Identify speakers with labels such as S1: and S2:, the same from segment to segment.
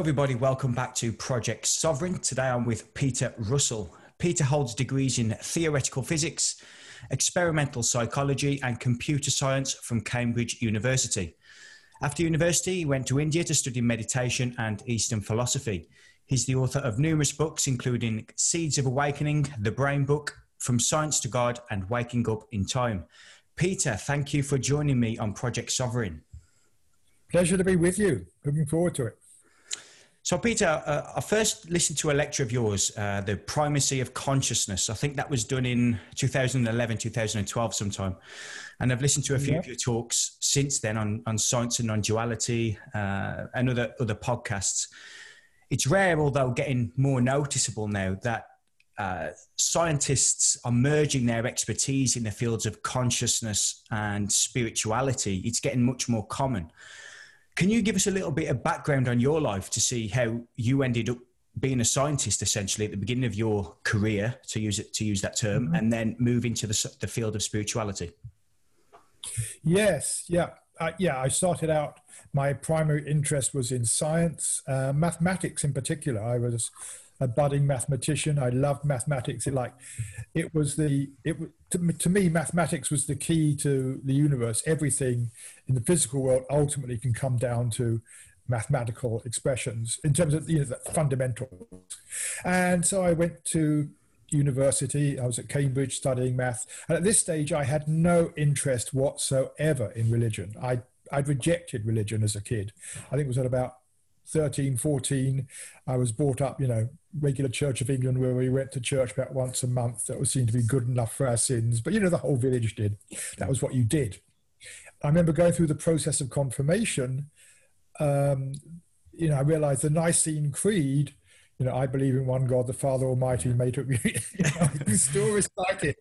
S1: Hello, everybody. Welcome back to Project Sovereign. Today I'm with Peter Russell. Peter holds degrees in theoretical physics, experimental psychology, and computer science from Cambridge University. After university, he went to India to study meditation and Eastern philosophy. He's the author of numerous books, including Seeds of Awakening, The Brain Book, From Science to God, and Waking Up in Time. Peter, thank you for joining me on Project Sovereign.
S2: Pleasure to be with you. Looking forward to it.
S1: So, Peter, uh, I first listened to a lecture of yours, uh, The Primacy of Consciousness. I think that was done in 2011, 2012 sometime. And I've listened to a few of your talks since then on, on science and non duality uh, and other, other podcasts. It's rare, although getting more noticeable now, that uh, scientists are merging their expertise in the fields of consciousness and spirituality. It's getting much more common. Can you give us a little bit of background on your life to see how you ended up being a scientist essentially at the beginning of your career, to use it to use that term, mm-hmm. and then move into the, the field of spirituality?
S2: Yes, yeah, uh, yeah. I started out. My primary interest was in science, uh, mathematics in particular. I was a budding mathematician. I loved mathematics. It like it was the it to, to me mathematics was the key to the universe. Everything in the physical world ultimately can come down to mathematical expressions in terms of you know, the fundamentals. And so I went to university. I was at Cambridge studying math. And at this stage, I had no interest whatsoever in religion. I I'd rejected religion as a kid. I think it was at about 13, 14, I was brought up, you know, regular Church of England where we went to church about once a month. That was seemed to be good enough for our sins. But, you know, the whole village did. That was what you did. I remember going through the process of confirmation. Um, you know, I realized the Nicene Creed, you know, I believe in one God, the Father Almighty, made it, you know, still recite it.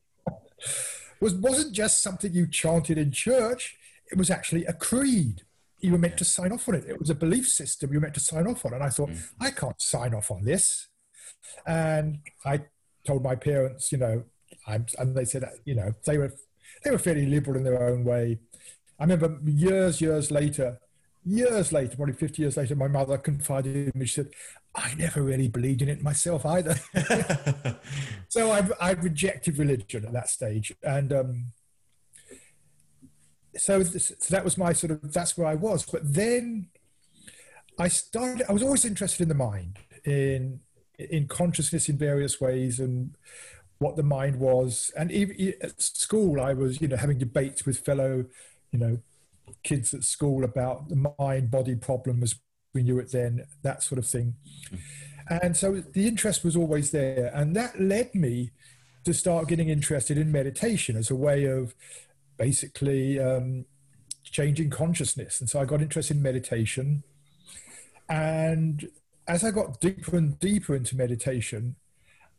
S2: Was, wasn't just something you chanted in church, it was actually a creed you were meant to sign off on it. It was a belief system you were meant to sign off on. And I thought, mm. I can't sign off on this. And I told my parents, you know, I'm, and they said, you know, they were they were fairly liberal in their own way. I remember years, years later, years later, probably 50 years later, my mother confided in me. She said, I never really believed in it myself either. so I, I rejected religion at that stage. And um, so, so that was my sort of that's where I was. But then I started. I was always interested in the mind, in in consciousness in various ways, and what the mind was. And even at school, I was you know having debates with fellow you know kids at school about the mind body problem as we knew it then, that sort of thing. Mm-hmm. And so the interest was always there, and that led me to start getting interested in meditation as a way of basically um, changing consciousness. And so I got interested in meditation. And as I got deeper and deeper into meditation,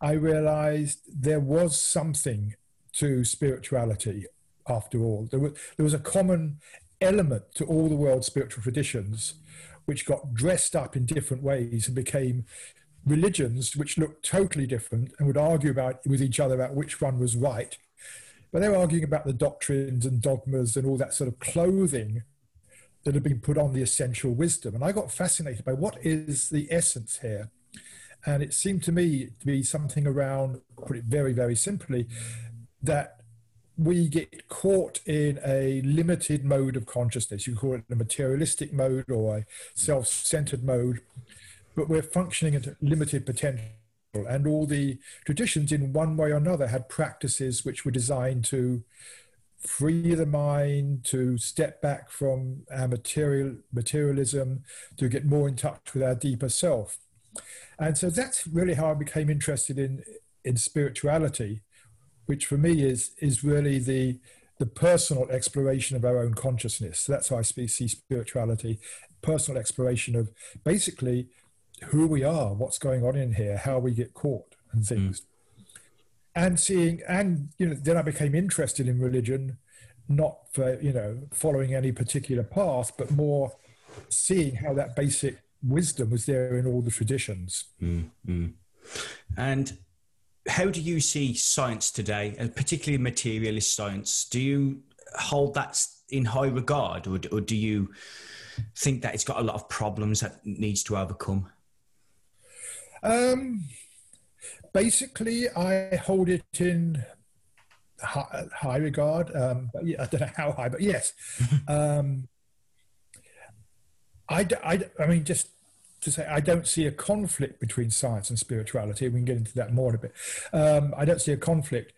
S2: I realized there was something to spirituality after all. There was, there was a common element to all the world's spiritual traditions, which got dressed up in different ways and became religions which looked totally different and would argue about with each other about which one was right but they're arguing about the doctrines and dogmas and all that sort of clothing that had been put on the essential wisdom. And I got fascinated by what is the essence here. And it seemed to me to be something around, put it very, very simply, that we get caught in a limited mode of consciousness. You call it a materialistic mode or a self centered mode, but we're functioning at limited potential and all the traditions in one way or another had practices which were designed to free the mind to step back from our material materialism to get more in touch with our deeper self. And so that's really how i became interested in in spirituality which for me is is really the the personal exploration of our own consciousness. So that's how i see spirituality personal exploration of basically who we are, what's going on in here, how we get caught, and things. Mm. And seeing, and you know, then I became interested in religion, not for you know following any particular path, but more seeing how that basic wisdom was there in all the traditions.
S1: Mm, And how do you see science today, and particularly materialist science? Do you hold that in high regard, or, or do you think that it's got a lot of problems that needs to overcome?
S2: Um, basically, I hold it in high, high regard. Um, but yeah, I don't know how high, but yes. um, I, I, I mean, just to say, I don't see a conflict between science and spirituality. We can get into that more in a bit. Um, I don't see a conflict.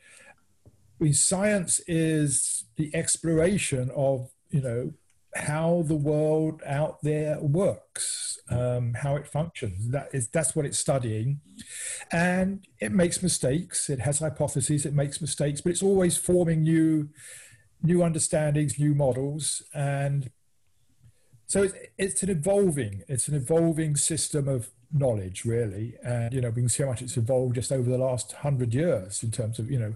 S2: I mean, science is the exploration of, you know, how the world out there works, um, how it functions. That is that's what it's studying, and it makes mistakes. It has hypotheses. It makes mistakes, but it's always forming new, new understandings, new models, and so it's, it's an evolving. It's an evolving system of knowledge really. And you know we can see how much it's evolved just over the last hundred years in terms of you know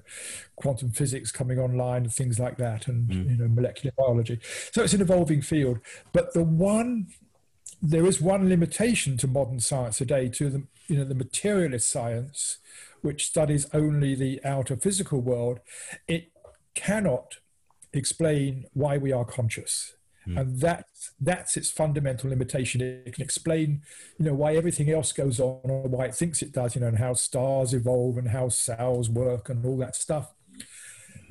S2: quantum physics coming online and things like that and mm. you know molecular biology. So it's an evolving field. But the one there is one limitation to modern science today to the you know the materialist science which studies only the outer physical world. It cannot explain why we are conscious Mm. And that's that's its fundamental limitation. It can explain, you know, why everything else goes on or why it thinks it does, you know, and how stars evolve and how cells work and all that stuff.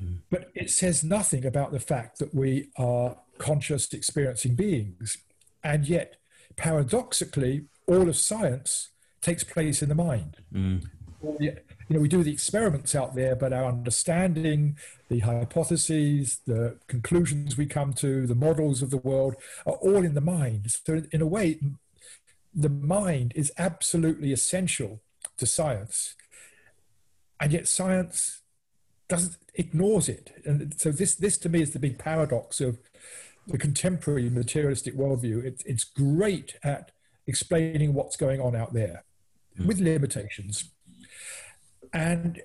S2: Mm. But it says nothing about the fact that we are conscious experiencing beings. And yet, paradoxically, all of science takes place in the mind. Mm you know, we do the experiments out there, but our understanding, the hypotheses, the conclusions we come to, the models of the world are all in the mind. So, in a way, the mind is absolutely essential to science, and yet science doesn't ignores it. And so, this this to me is the big paradox of the contemporary materialistic worldview. It, it's great at explaining what's going on out there, with limitations and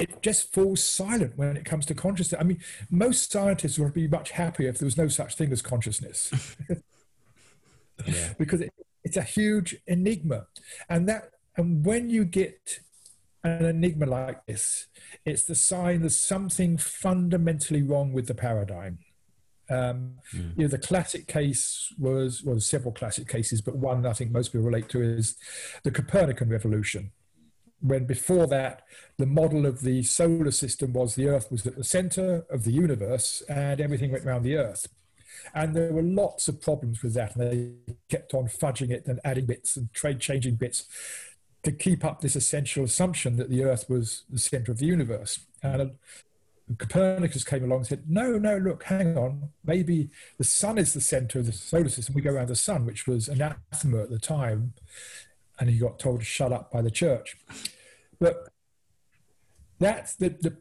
S2: it just falls silent when it comes to consciousness. I mean, most scientists would be much happier if there was no such thing as consciousness, yeah. because it, it's a huge enigma, and that and when you get an enigma like this, it's the sign there's something fundamentally wrong with the paradigm. Um, mm. You know, the classic case was well, several classic cases, but one I think most people relate to is the Copernican revolution when before that the model of the solar system was the earth was at the center of the universe and everything went around the earth and there were lots of problems with that and they kept on fudging it and adding bits and trade changing bits to keep up this essential assumption that the earth was the center of the universe and uh, Copernicus came along and said, No, no, look, hang on. Maybe the sun is the center of the solar system. We go around the sun, which was anathema at the time and he got told to shut up by the church. But that's the, the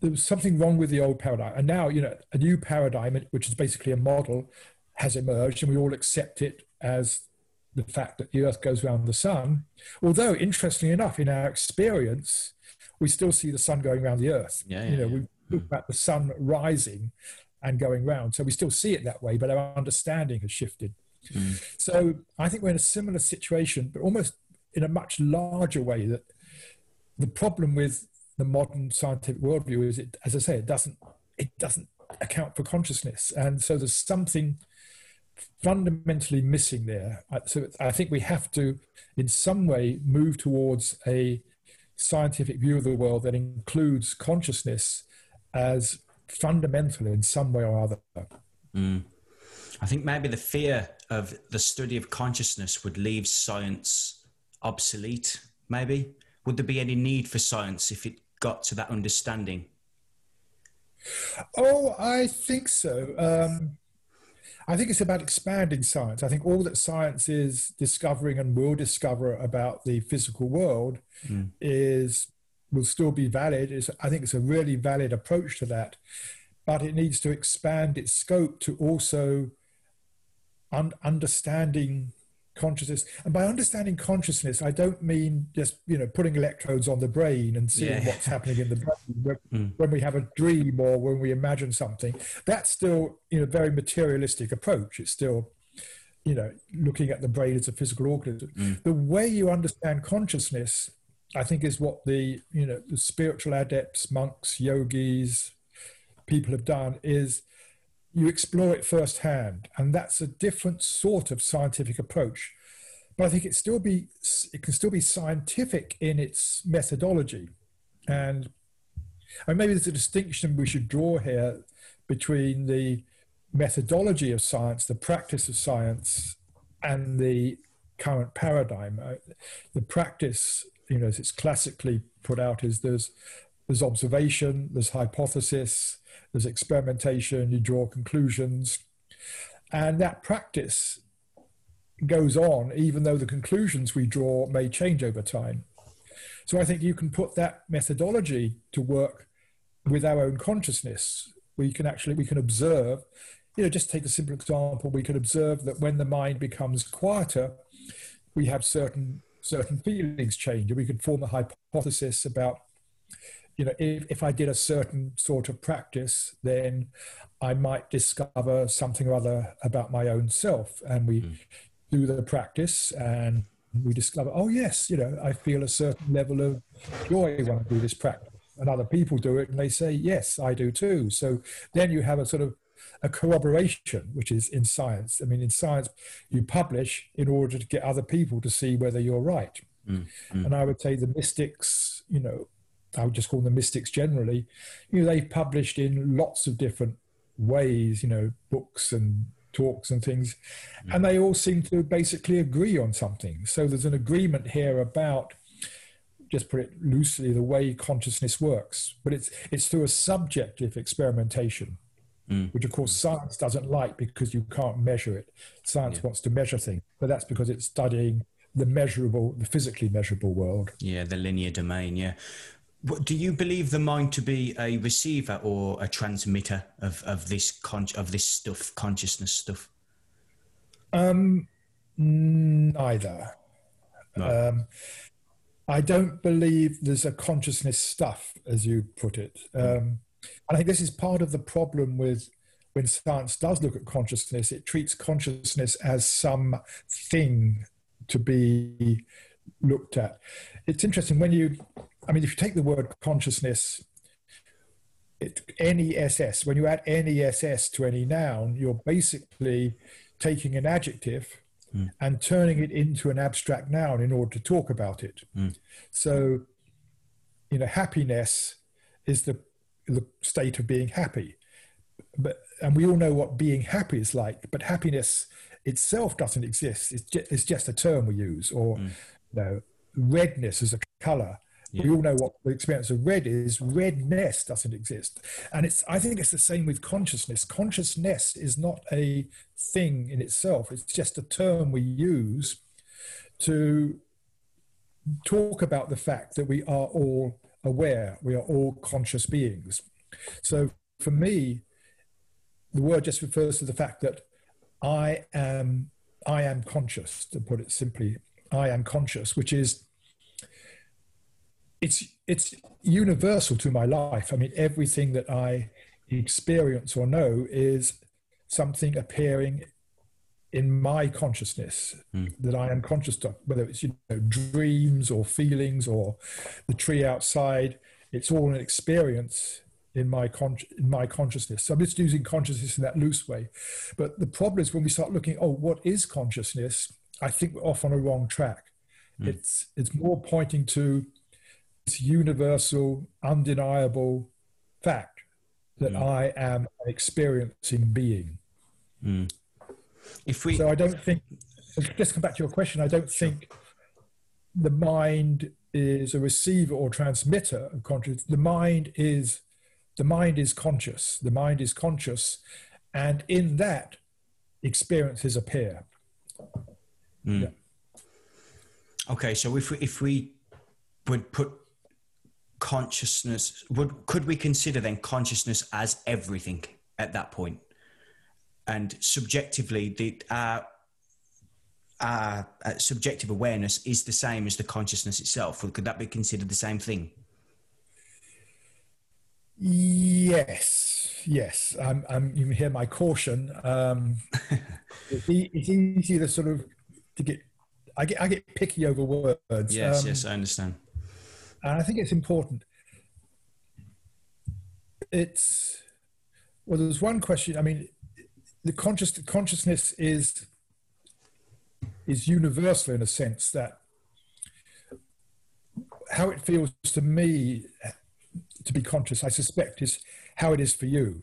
S2: there was something wrong with the old paradigm, and now you know a new paradigm, which is basically a model, has emerged, and we all accept it as the fact that the Earth goes around the Sun. Although, interestingly enough, in our experience, we still see the Sun going around the Earth. Yeah, yeah, you know, yeah. we talk about the Sun rising and going round, so we still see it that way, but our understanding has shifted. Mm. So I think we're in a similar situation, but almost in a much larger way. That the problem with the modern scientific worldview is, it, as I say, it doesn't it doesn't account for consciousness, and so there's something fundamentally missing there. So I think we have to, in some way, move towards a scientific view of the world that includes consciousness as fundamental in some way or other.
S1: Mm. I think maybe the fear of the study of consciousness would leave science obsolete, maybe? Would there be any need for science if it got to that understanding?
S2: Oh, I think so. Um, I think it's about expanding science. I think all that science is discovering and will discover about the physical world mm. is will still be valid. Is I think it's a really valid approach to that, but it needs to expand its scope to also un- understanding consciousness and by understanding consciousness i don't mean just you know putting electrodes on the brain and seeing yeah. what's happening in the brain when, mm. when, we have a dream or when we imagine something that's still you know very materialistic approach it's still you know looking at the brain as a physical organism mm. the way you understand consciousness i think is what the you know the spiritual adepts monks yogis people have done is you explore it firsthand, and that's a different sort of scientific approach. But I think it still be it can still be scientific in its methodology, and and maybe there's a distinction we should draw here between the methodology of science, the practice of science, and the current paradigm. Uh, the practice, you know, as it's classically put out, is there's there's observation, there's hypothesis, there's experimentation, you draw conclusions, and that practice goes on even though the conclusions we draw may change over time. So I think you can put that methodology to work with our own consciousness. We can actually we can observe, you know, just take a simple example. We can observe that when the mind becomes quieter, we have certain certain feelings change. and We could form a hypothesis about, you know, if, if I did a certain sort of practice, then I might discover something or other about my own self. And we mm. do the practice and we discover, oh yes, you know, I feel a certain level of joy when I do this practice. And other people do it and they say, yes, I do too. So then you have a sort of a corroboration, which is in science. I mean, in science, you publish in order to get other people to see whether you're right. Mm, mm. And I would say the mystics, you know, I would just call them mystics generally, you know, they've published in lots of different ways, you know, books and talks and things, mm. and they all seem to basically agree on something. So there's an agreement here about just put it loosely, the way consciousness works. But it's it's through a subjective experimentation mm. which of course science doesn't like because you can't measure it. Science yeah. wants to measure things, but that's because it's studying the measurable, the physically measurable world.
S1: Yeah, the linear domain. Yeah. What, do you believe the mind to be a receiver or a transmitter of, of this con- of this stuff, consciousness stuff?
S2: Um, neither. No. Um, I don't believe there's a consciousness stuff, as you put it. Um, I think this is part of the problem with when science does look at consciousness, it treats consciousness as some thing to be looked at. It's interesting when you, I mean, if you take the word consciousness, it, any SS, when you add any SS to any noun, you're basically taking an adjective mm. and turning it into an abstract noun in order to talk about it. Mm. So, you know, happiness is the the state of being happy. But and we all know what being happy is like. But happiness itself doesn't exist. It's just, it's just a term we use. Or mm. you know, redness is a color. Yeah. We all know what the experience of red is. Redness doesn't exist, and it's. I think it's the same with consciousness. Consciousness is not a thing in itself. It's just a term we use to talk about the fact that we are all aware. We are all conscious beings. So for me, the word just refers to the fact that I am I am conscious, to put it simply. I am conscious, which is it's it's universal to my life. I mean, everything that I experience or know is something appearing in my consciousness mm. that I am conscious of, whether it's you know dreams or feelings or the tree outside, it's all an experience in my con- in my consciousness. So I'm just using consciousness in that loose way. But the problem is when we start looking, oh, what is consciousness? I think we're off on a wrong track. Mm. It's it's more pointing to this universal, undeniable fact that mm. I am an experiencing being. Mm. If we, so I don't think. Just come back to your question. I don't think the mind is a receiver or transmitter of consciousness. The mind is the mind is conscious. The mind is conscious, and in that, experiences appear.
S1: Mm. Yeah. Okay, so if we, if we would put consciousness, would could we consider then consciousness as everything at that point? and subjectively, the uh, uh, subjective awareness is the same as the consciousness itself. Or could that be considered the same thing?
S2: Yes, yes. I'm, I'm, you hear my caution. Um, it's, it's, easy to sort of to get. I get I get picky over words.
S1: Yes, um, yes, I understand.
S2: And I think it's important. It's well. There's one question. I mean, the conscious consciousness is is universal in a sense that how it feels to me to be conscious, I suspect, is how it is for you.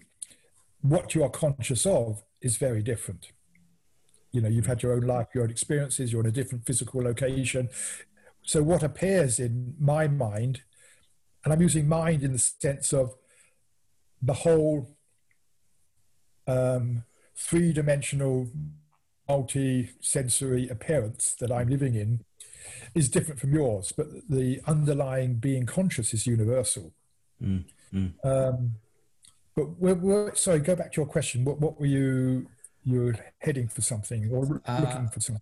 S2: What you are conscious of is very different. You know, you've had your own life, your own experiences, you're in a different physical location. So, what appears in my mind, and I'm using mind in the sense of the whole um, three dimensional, multi sensory appearance that I'm living in, is different from yours, but the underlying being conscious is universal. Mm, mm. Um, but we're, we're, sorry, go back to your question. What, what were you you were heading for something or uh, looking for something?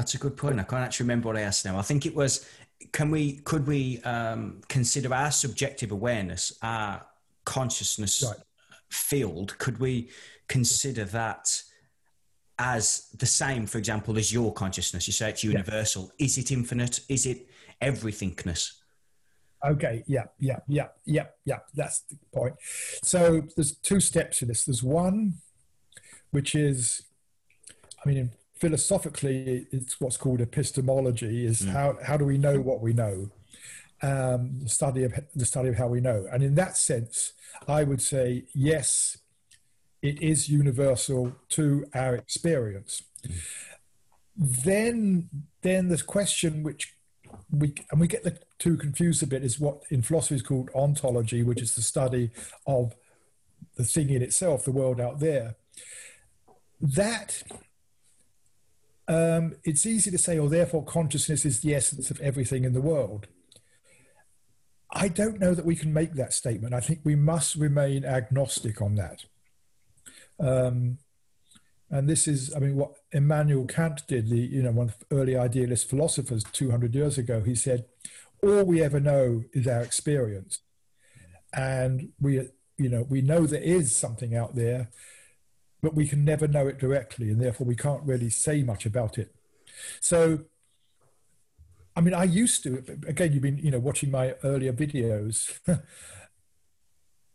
S1: That's a good point. I can't actually remember what I asked now. I think it was, can we could we um, consider our subjective awareness, our consciousness right. field? Could we consider that? as the same, for example, as your consciousness. You say it's universal. Yeah. Is it infinite? Is it everythingness?
S2: Okay, yeah, yeah, yeah, yeah, yeah. That's the point. So there's two steps to this. There's one, which is, I mean, philosophically, it's what's called epistemology. Is mm. how how do we know what we know? Um, the study of the study of how we know. And in that sense, I would say yes, it is universal to our experience. Mm. Then, then the question which we and we get the two confused a bit is what in philosophy is called ontology, which is the study of the thing in itself, the world out there. That um, it's easy to say, oh, therefore consciousness is the essence of everything in the world. I don't know that we can make that statement. I think we must remain agnostic on that. Um, and this is, I mean, what Immanuel Kant did, the you know one of the early idealist philosophers 200 years ago. He said, "All we ever know is our experience, and we, you know, we know there is something out there, but we can never know it directly, and therefore we can't really say much about it." So, I mean, I used to. Again, you've been, you know, watching my earlier videos.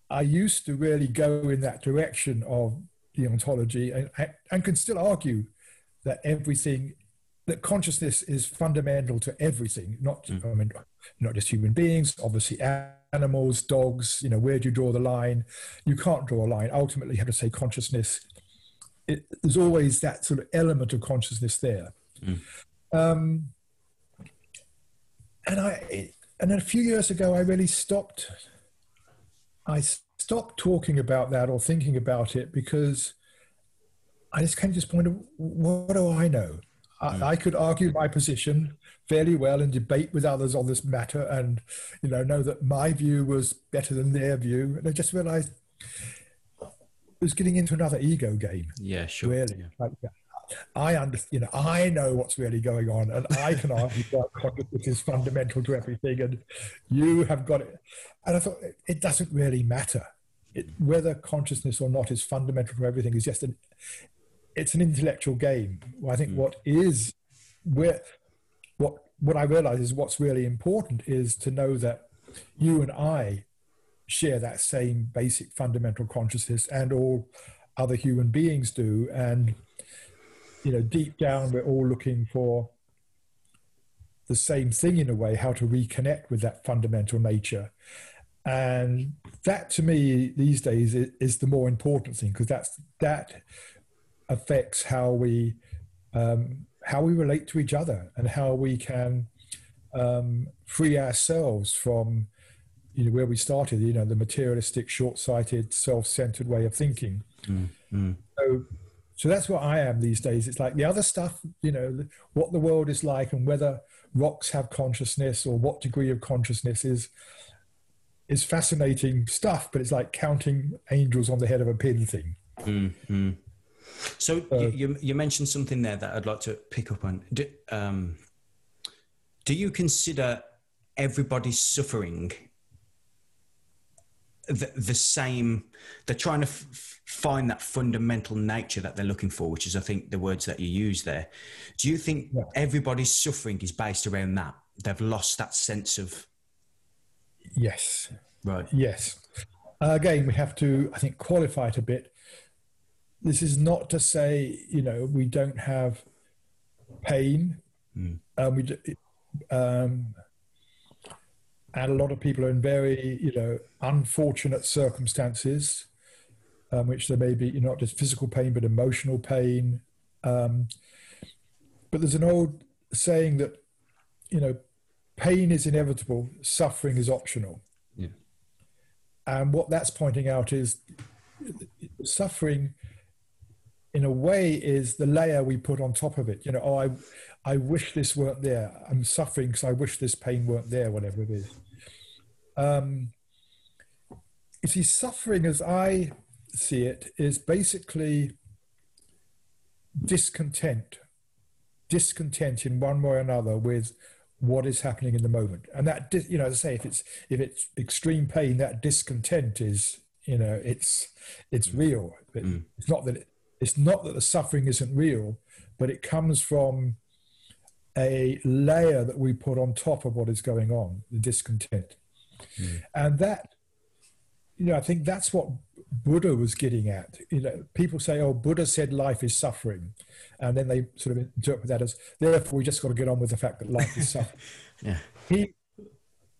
S2: I used to really go in that direction of the ontology and, and can still argue that everything that consciousness is fundamental to everything not mm. i mean not just human beings obviously animals dogs you know where do you draw the line you can't draw a line ultimately you have to say consciousness it, there's always that sort of element of consciousness there mm. um, and i and a few years ago i really stopped i Stop talking about that or thinking about it because I just kind of just point of what do I know? I, mm. I, could argue my position fairly well and debate with others on this matter, and you know know that my view was better than their view. And I just realised it was getting into another ego game.
S1: Yeah, sure.
S2: Really,
S1: yeah.
S2: Like, I understand, you know, I know what's really going on, and I can argue that consciousness is fundamental to everything, and you have got it. And I thought it doesn't really matter it, whether consciousness or not is fundamental to everything is just an it's an intellectual game. I think mm. what is where what what I realize is what's really important is to know that you and I share that same basic fundamental consciousness and all other human beings do. And you know deep down we're all looking for the same thing in a way how to reconnect with that fundamental nature. And that to me these days is the more important thing because that's that affects how we um, how we relate to each other and how we can um, free ourselves from you know where we started you know the materialistic short-sighted self-centered way of thinking mm-hmm. so so that's what i am these days it's like the other stuff you know what the world is like and whether rocks have consciousness or what degree of consciousness is is fascinating stuff, but it's like counting angels on the head of a pin thing.
S1: Mm-hmm. So you, you mentioned something there that I'd like to pick up on. Do, um, do you consider everybody's suffering the, the same? They're trying to f- find that fundamental nature that they're looking for, which is, I think, the words that you use there. Do you think yeah. everybody's suffering is based around that? They've lost that sense of
S2: Yes.
S1: Right.
S2: Yes. Uh, again, we have to, I think, qualify it a bit. this is not to say you know we don't have pain. Mm. Um, we um, and a lot of people are in very you know unfortunate circumstances, um, which there may be you know, not just physical pain but emotional pain. Um, but there's an old saying that you know pain is inevitable, suffering is optional.
S1: Yeah.
S2: And what that's pointing out is suffering in a way is the layer we put on top of it you know oh i i wish this weren't there i'm suffering because i wish this pain weren't there whatever it is um you see suffering as i see it is basically discontent discontent in one way or another with what is happening in the moment and that you know as i say if it's if it's extreme pain that discontent is you know it's it's mm. real mm. it's not that it, it's not that the suffering isn't real, but it comes from a layer that we put on top of what is going on, the discontent. Mm. And that, you know, I think that's what Buddha was getting at. You know, people say, oh, Buddha said life is suffering. And then they sort of interpret that as, therefore, we just got to get on with the fact that life is suffering.
S1: yeah.
S2: He,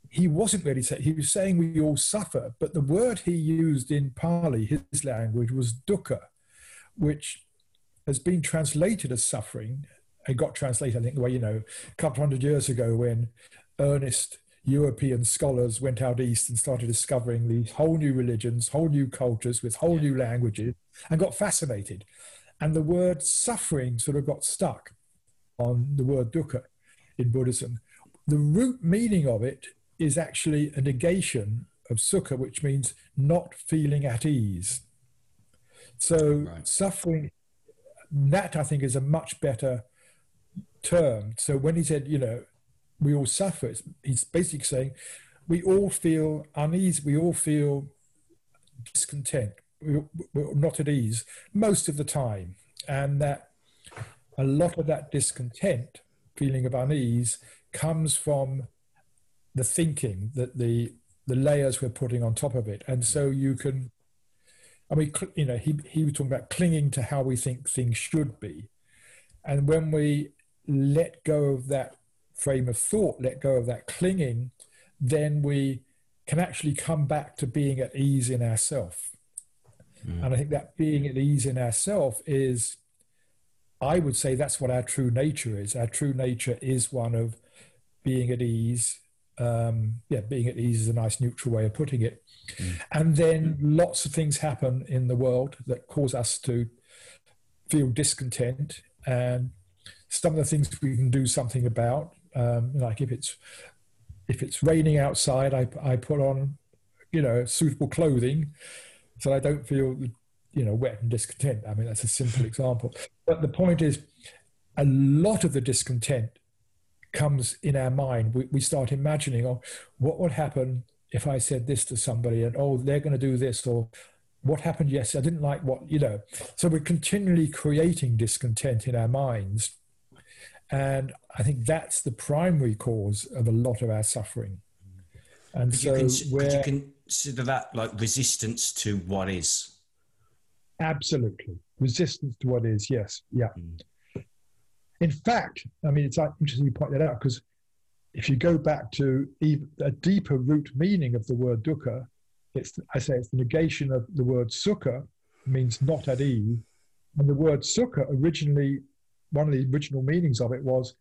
S2: he wasn't really saying, he was saying we all suffer, but the word he used in Pali, his language, was dukkha which has been translated as suffering and got translated, I think, well, you know, a couple hundred years ago when earnest European scholars went out east and started discovering these whole new religions, whole new cultures with whole new languages and got fascinated. And the word suffering sort of got stuck on the word dukkha in Buddhism. The root meaning of it is actually a negation of sukha, which means not feeling at ease. So right. suffering, that I think is a much better term. So when he said, you know, we all suffer, he's basically saying we all feel unease, we all feel discontent, we, we're not at ease most of the time. And that a lot of that discontent, feeling of unease, comes from the thinking that the the layers we're putting on top of it. And so you can I mean, you know, he, he was talking about clinging to how we think things should be. And when we let go of that frame of thought, let go of that clinging, then we can actually come back to being at ease in ourself. Mm. And I think that being at ease in ourself is, I would say that's what our true nature is. Our true nature is one of being at ease. Um, yeah, being at ease is a nice neutral way of putting it. Mm. And then lots of things happen in the world that cause us to feel discontent. And some of the things we can do something about, um, like if it's if it's raining outside, I, I put on, you know, suitable clothing so I don't feel, you know, wet and discontent. I mean, that's a simple example. But the point is, a lot of the discontent comes in our mind. We, we start imagining, oh, what would happen if I said this to somebody and, oh, they're going to do this or what happened Yes, I didn't like what, you know. So we're continually creating discontent in our minds. And I think that's the primary cause of a lot of our suffering. And
S1: could
S2: so
S1: you could you consider that like resistance to what is?
S2: Absolutely. Resistance to what is, yes. Yeah. Mm. In fact, I mean, it's interesting you point that out because if you go back to a deeper root meaning of the word dukkha, it's, I say it's the negation of the word sukha, means not at ease. And the word sukha originally, one of the original meanings of it was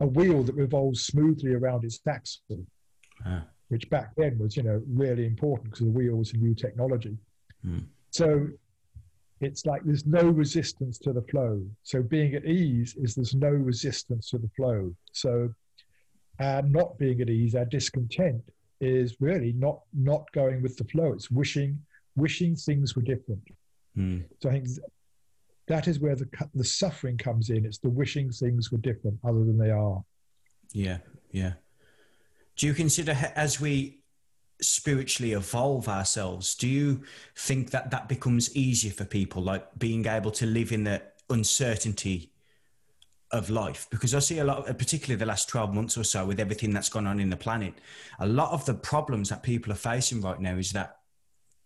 S2: a wheel that revolves smoothly around its axle, ah. which back then was, you know, really important because the wheel was a new technology. Mm. So it's like there's no resistance to the flow. So being at ease is there's no resistance to the flow. So our not being at ease, our discontent is really not not going with the flow. It's wishing wishing things were different. Mm. So I think that is where the the suffering comes in. It's the wishing things were different other than they are.
S1: Yeah, yeah. Do you consider as we spiritually evolve ourselves, do you think that that becomes easier for people, like being able to live in the uncertainty of life because I see a lot, particularly the last 12 months or so, with everything that's gone on in the planet. A lot of the problems that people are facing right now is that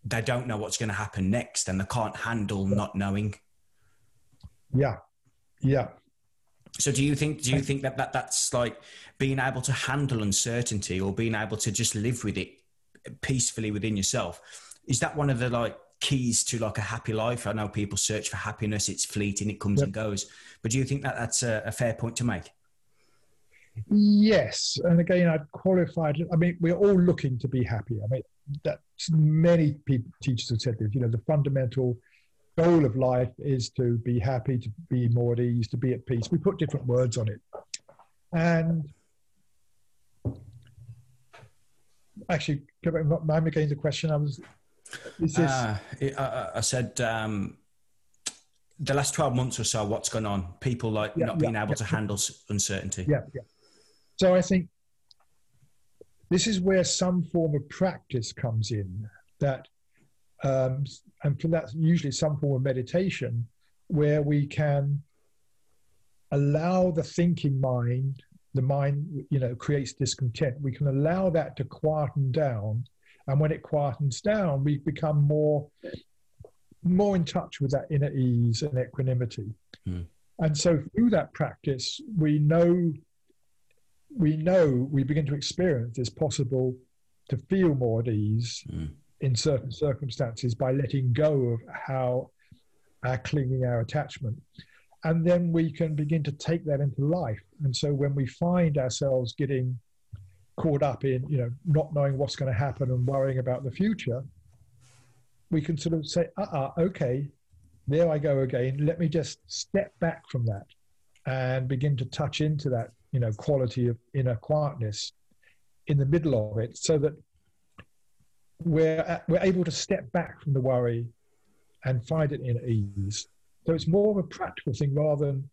S1: they don't know what's going to happen next and they can't handle not knowing.
S2: Yeah, yeah.
S1: So do you think do you think that, that that's like being able to handle uncertainty or being able to just live with it peacefully within yourself? Is that one of the like keys to like a happy life? I know people search for happiness; it's fleeting, it comes yep. and goes. But do you think that that's a, a fair point to make?
S2: Yes, and again, I'd qualified. I mean, we're all looking to be happy. I mean, that many people, teachers have said this. You know, the fundamental goal of life is to be happy, to be more at ease, to be at peace. We put different words on it. And actually, mind again the question I was.
S1: Is this... Uh, I, I, said um, the last 12 months or so, what's gone on? People like yeah, not being able yeah. to handle uncertainty.
S2: Yeah, yeah. So I think this is where some form of practice comes in that um, and for that usually some form of meditation where we can allow the thinking mind the mind you know creates discontent. We can allow that to quieten down. And when it quietens down we become more more in touch with that inner ease and equanimity. Mm. and so through that practice we know we know we begin to experience it's possible to feel more at ease. Mm in certain circumstances by letting go of how our clinging, our attachment. And then we can begin to take that into life. And so when we find ourselves getting caught up in, you know, not knowing what's going to happen and worrying about the future, we can sort of say, uh uh okay, there I go again. Let me just step back from that and begin to touch into that, you know, quality of inner quietness in the middle of it so that we're, we're able to step back from the worry and find it in ease. So it's more of a practical thing rather than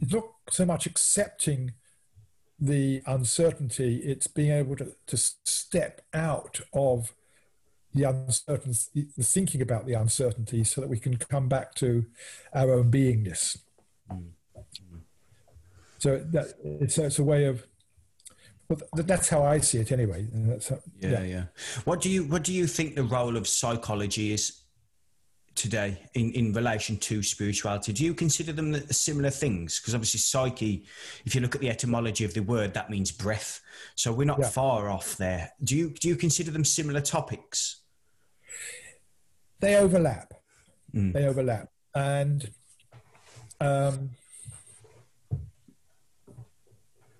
S2: it's not so much accepting the uncertainty, it's being able to, to step out of the uncertainty, the thinking about the uncertainty so that we can come back to our own beingness. Mm. So that, it's, it's a way of well, that's how I see it anyway. How,
S1: yeah, yeah, yeah. What do you What do you think the role of psychology is today in, in relation to spirituality? Do you consider them similar things? Because obviously, psyche, if you look at the etymology of the word, that means breath. So we're not yeah. far off there. Do you Do you consider them similar topics?
S2: They overlap. Mm. They overlap, and um,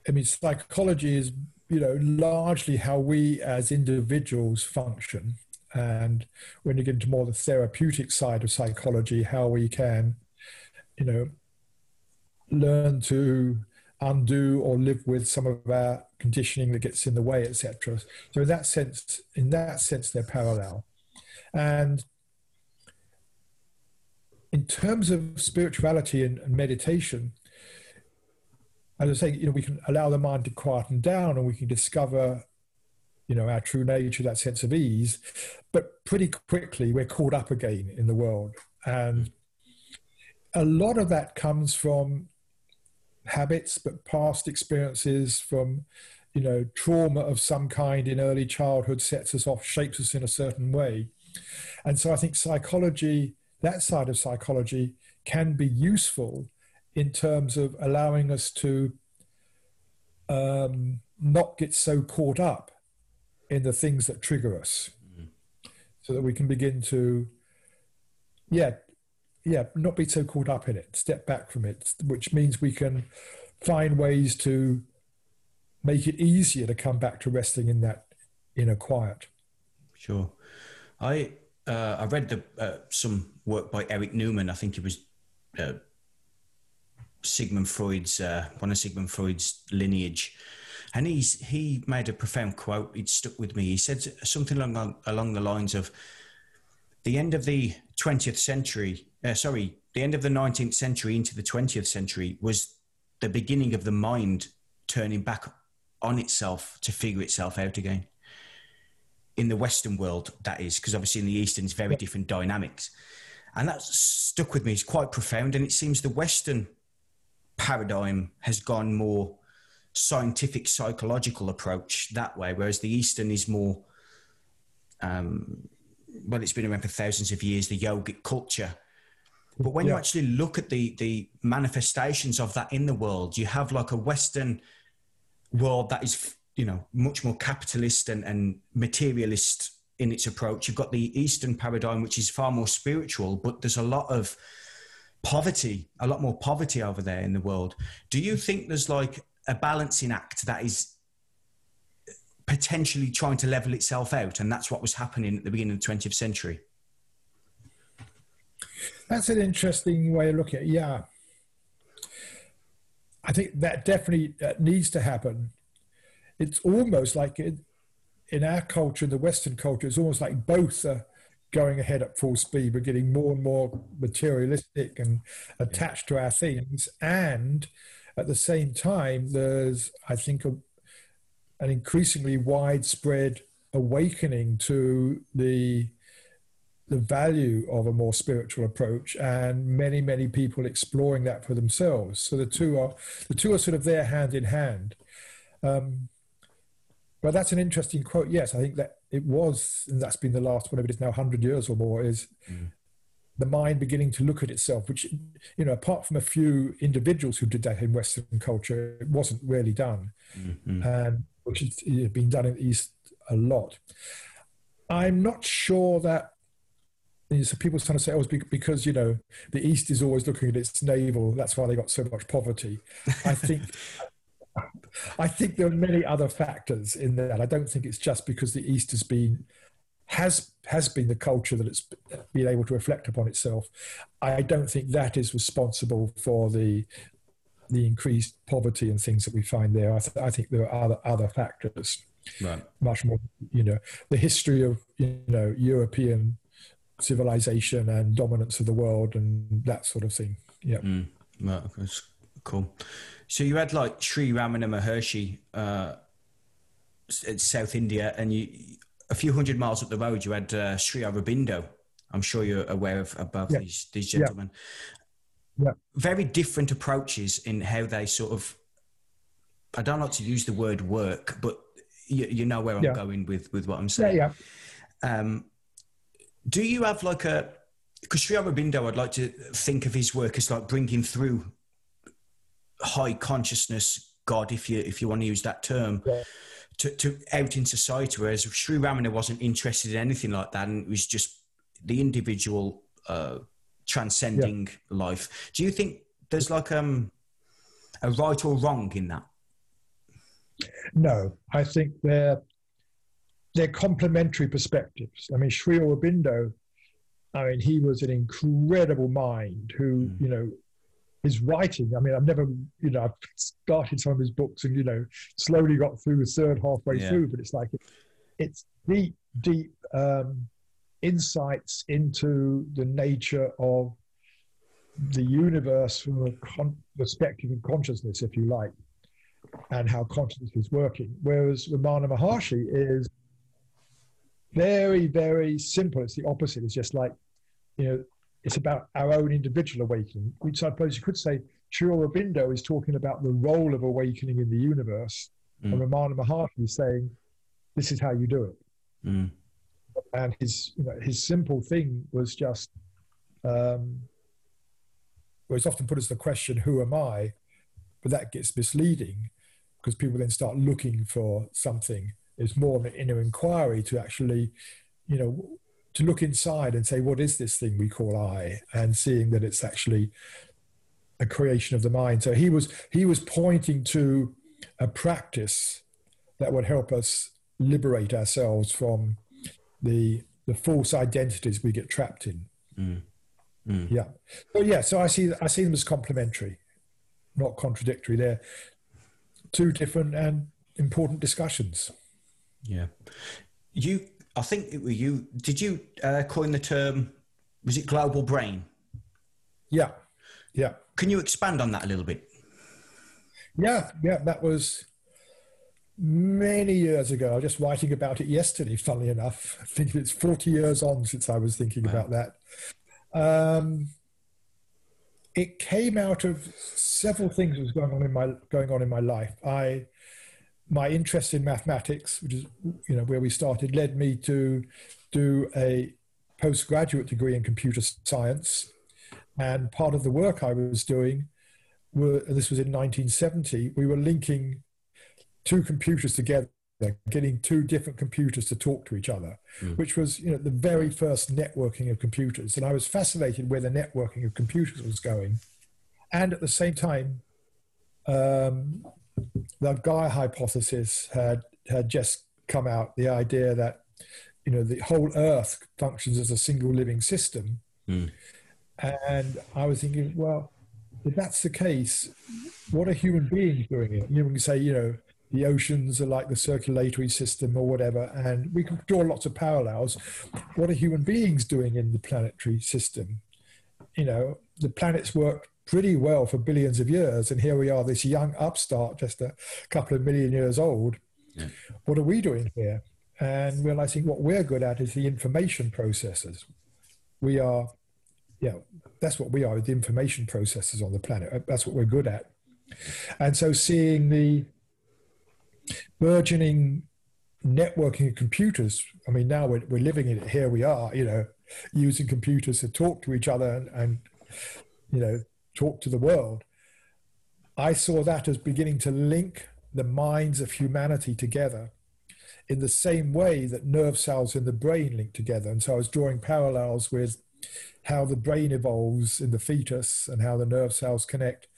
S2: I mean, psychology is, you know, largely how we as individuals function. And when you get into more the therapeutic side of psychology, how we can, you know, learn to undo or live with some of our conditioning that gets in the way, etc. So in that sense, in that sense, they're parallel. And in terms of spirituality and, meditation, as I say, you know, we can allow the mind to quieten down and we can discover, you know, our true nature, that sense of ease. But pretty quickly, we're caught up again in the world. And a lot of that comes from habits, but past experiences, from, you know, trauma of some kind in early childhood sets us off, shapes us in a certain way. And so I think psychology, that side of psychology, can be useful in terms of allowing us to um, not get so caught up in the things that trigger us. Mm. so that we can begin to yeah yeah not be so caught up in it step back from it which means we can find ways to make it easier to come back to resting in that inner quiet.
S1: Sure. I uh, i read the uh, some work by Erich Neumann. I think it was uh, Sigmund Freud's uh, one of Sigmund Freud's lineage, and he's he made a profound quote. It stuck with me. He said something along along the lines of, "The end of the twentieth century, uh, sorry, the end of the nineteenth century into the twentieth century was the beginning of the mind turning back on itself to figure itself out again." In the Western world, that is, because obviously in the Eastern, it's very different dynamics. And that stuck with me. It's quite profound. And it seems the Western paradigm has gone more scientific psychological approach that way, whereas the Eastern is more, um, well, it's been around for thousands of years, the yogic culture. But when
S2: Yeah.
S1: you actually look at the the manifestations of that in the world, you have like a Western world that is, you know, much more capitalist and, and materialist in its approach. You've got the Eastern paradigm, which is far more spiritual, but there's a lot of poverty, a lot more poverty over there in the world. Do you think there's like a balancing act that is potentially trying to level itself out, and that's what was happening at the beginning of the 20th century?
S2: That's an interesting way of looking at it. Yeah. I think that definitely needs to happen. It's almost like it, in our culture, in the Western culture, it's almost like both are going ahead at full speed. We're getting more and more materialistic and attached to our things. And at the same time, there's, I think, a, an increasingly widespread awakening to the the value of a more spiritual approach and many many people exploring that for themselves so the two are the two are sort of there hand in hand um, but that's an interesting quote yes i think that it was and that's been the last whatever it is now 100 years or more is
S1: Mm.
S2: the mind beginning to look at itself which you know apart from a few individuals who did that in western culture it wasn't really done
S1: Mhm.
S2: and which has been done in the East a lot. I'm not sure that you know, so people trying to say, oh, it's bec- because you know the East is always looking at its navel. That's why they got so much poverty. I think, I think there are many other factors in that. I don't think it's just because the East has been has has been the culture that it's been able to reflect upon itself. I don't think that is responsible for the the increased poverty and things that we find there. I, th- I think there are other other factors,
S1: Right.
S2: much more. You know, the history of you know European civilization and dominance of the world and that sort of thing. Yeah,
S1: Mm, right, that's cool. So you had like Sri Ramana Maharshi uh, South India, and you a few hundred miles up the road, you had uh, Sri Aurobindo. I'm sure you're aware of, of both
S2: Yeah.
S1: these these gentlemen.
S2: Yeah.
S1: Very different approaches in how they sort of. I don't like to use the word work, but you, you know where I'm
S2: Yeah.
S1: going with with what I'm
S2: yeah,
S1: saying.
S2: yeah.
S1: Um, do you have like a because Sri Aurobindo, I'd like to think of his work as like bringing through high consciousness God, if you if you want to use that term,
S2: Yeah.
S1: to, to out in society. Whereas Sri Ramana wasn't interested in anything like that, and it was just the individual uh, transcending life. Do you think there's like um a right or wrong in that?
S2: No, I think they're they're complementary perspectives. I mean, Sri Aurobindo, I mean, he was an incredible mind who,
S1: Mm.
S2: you know, his writing. I mean, I've never, you know, I've started some of his books and you know, slowly got through the third halfway
S1: Yeah.
S2: through, but it's like it's deep, deep um, insights into the nature of the universe from a con- perspective of consciousness, if you like and how consciousness is working. Whereas Ramana Maharshi is very, very simple. It's the opposite. It's just like, you know, it's about our own individual awakening, which I suppose you could say Sri Aurobindo is talking about the role of awakening in the universe. And
S1: Mm.
S2: Ramana Maharshi is saying, this is how you do it.
S1: Mm.
S2: And his, you know, his simple thing was just, um, well, it's often put as the question, who am I? But that gets misleading because people then start looking for something. It's more of an inner inquiry to actually, you know, to look inside and say, what is this thing we call I? And seeing that it's actually a creation of the mind. So he was he was pointing to a practice that would help us liberate ourselves from the the false identities we get trapped in.
S1: Mm. Mm.
S2: Yeah. So yeah, so I see I see them as complementary, not contradictory. They're two different and important discussions.
S1: Yeah. You, I think it were you. Did you uh, coin the term? Was it global brain?
S2: Yeah. Yeah.
S1: Can you expand on that a little bit?
S2: Yeah, yeah, that was many years ago. I was just writing about it yesterday, funnily enough. I think it's 40 years on since I was thinking
S1: Wow.
S2: about that. Um, it came out of several things that was going on in my going on in my life. I my interest in mathematics, which is you know where we started, led me to do a postgraduate degree in computer science. And part of the work I was doing, were, this was in 1970, we were linking two computers together, getting two different computers to talk to each other, mm. which was you know the very first networking of computers. And I was fascinated where the networking of computers was going. And at the same time, um, the Gaia hypothesis had had just come out. The idea that you know the whole Earth functions as a single living system, mm. and I was thinking, well, if that's the case, what are human beings doing it? You know, we can say, you know, the oceans are like the circulatory system or whatever, and we can draw lots of parallels. What are human beings doing in the planetary system? You know, the planets work pretty well for billions of years, and here we are, this young upstart, just a couple of million years old. Yeah. What are we doing here? And realizing what we're good at is the information processors. We are, yeah, that's what we are, the information processors on the planet. Uh, that's what we're good at. And so seeing the burgeoning networking of computers, I mean, now we're, we're living in it. Here we are, you know, using computers to talk to each other and, and you know, talk to the world. I saw that as beginning to link the minds of humanity together in the same way that nerve cells in the brain link together. And so I was drawing parallels with how the brain evolves in the fetus and how the nerve cells connect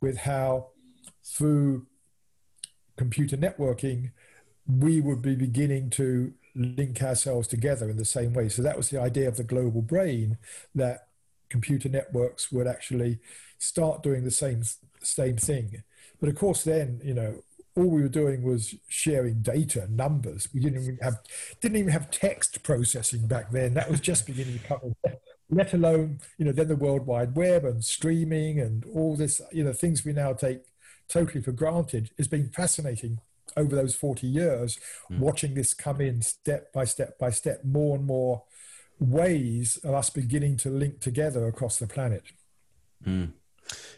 S2: with how through computer networking we would be beginning to link ourselves together in the same way. So that was the idea of the global brain that computer networks would actually start doing the same same thing. But of course, then you know all we were doing was sharing data, numbers. We didn't even have didn't even have text processing back then. That was just beginning to come. Let alone you know then the World Wide Web and streaming and all this you know things we now take totally for granted has been fascinating over those 40 years mm. watching this come in step by step by step more and more ways of us beginning to link together across the planet
S1: mm.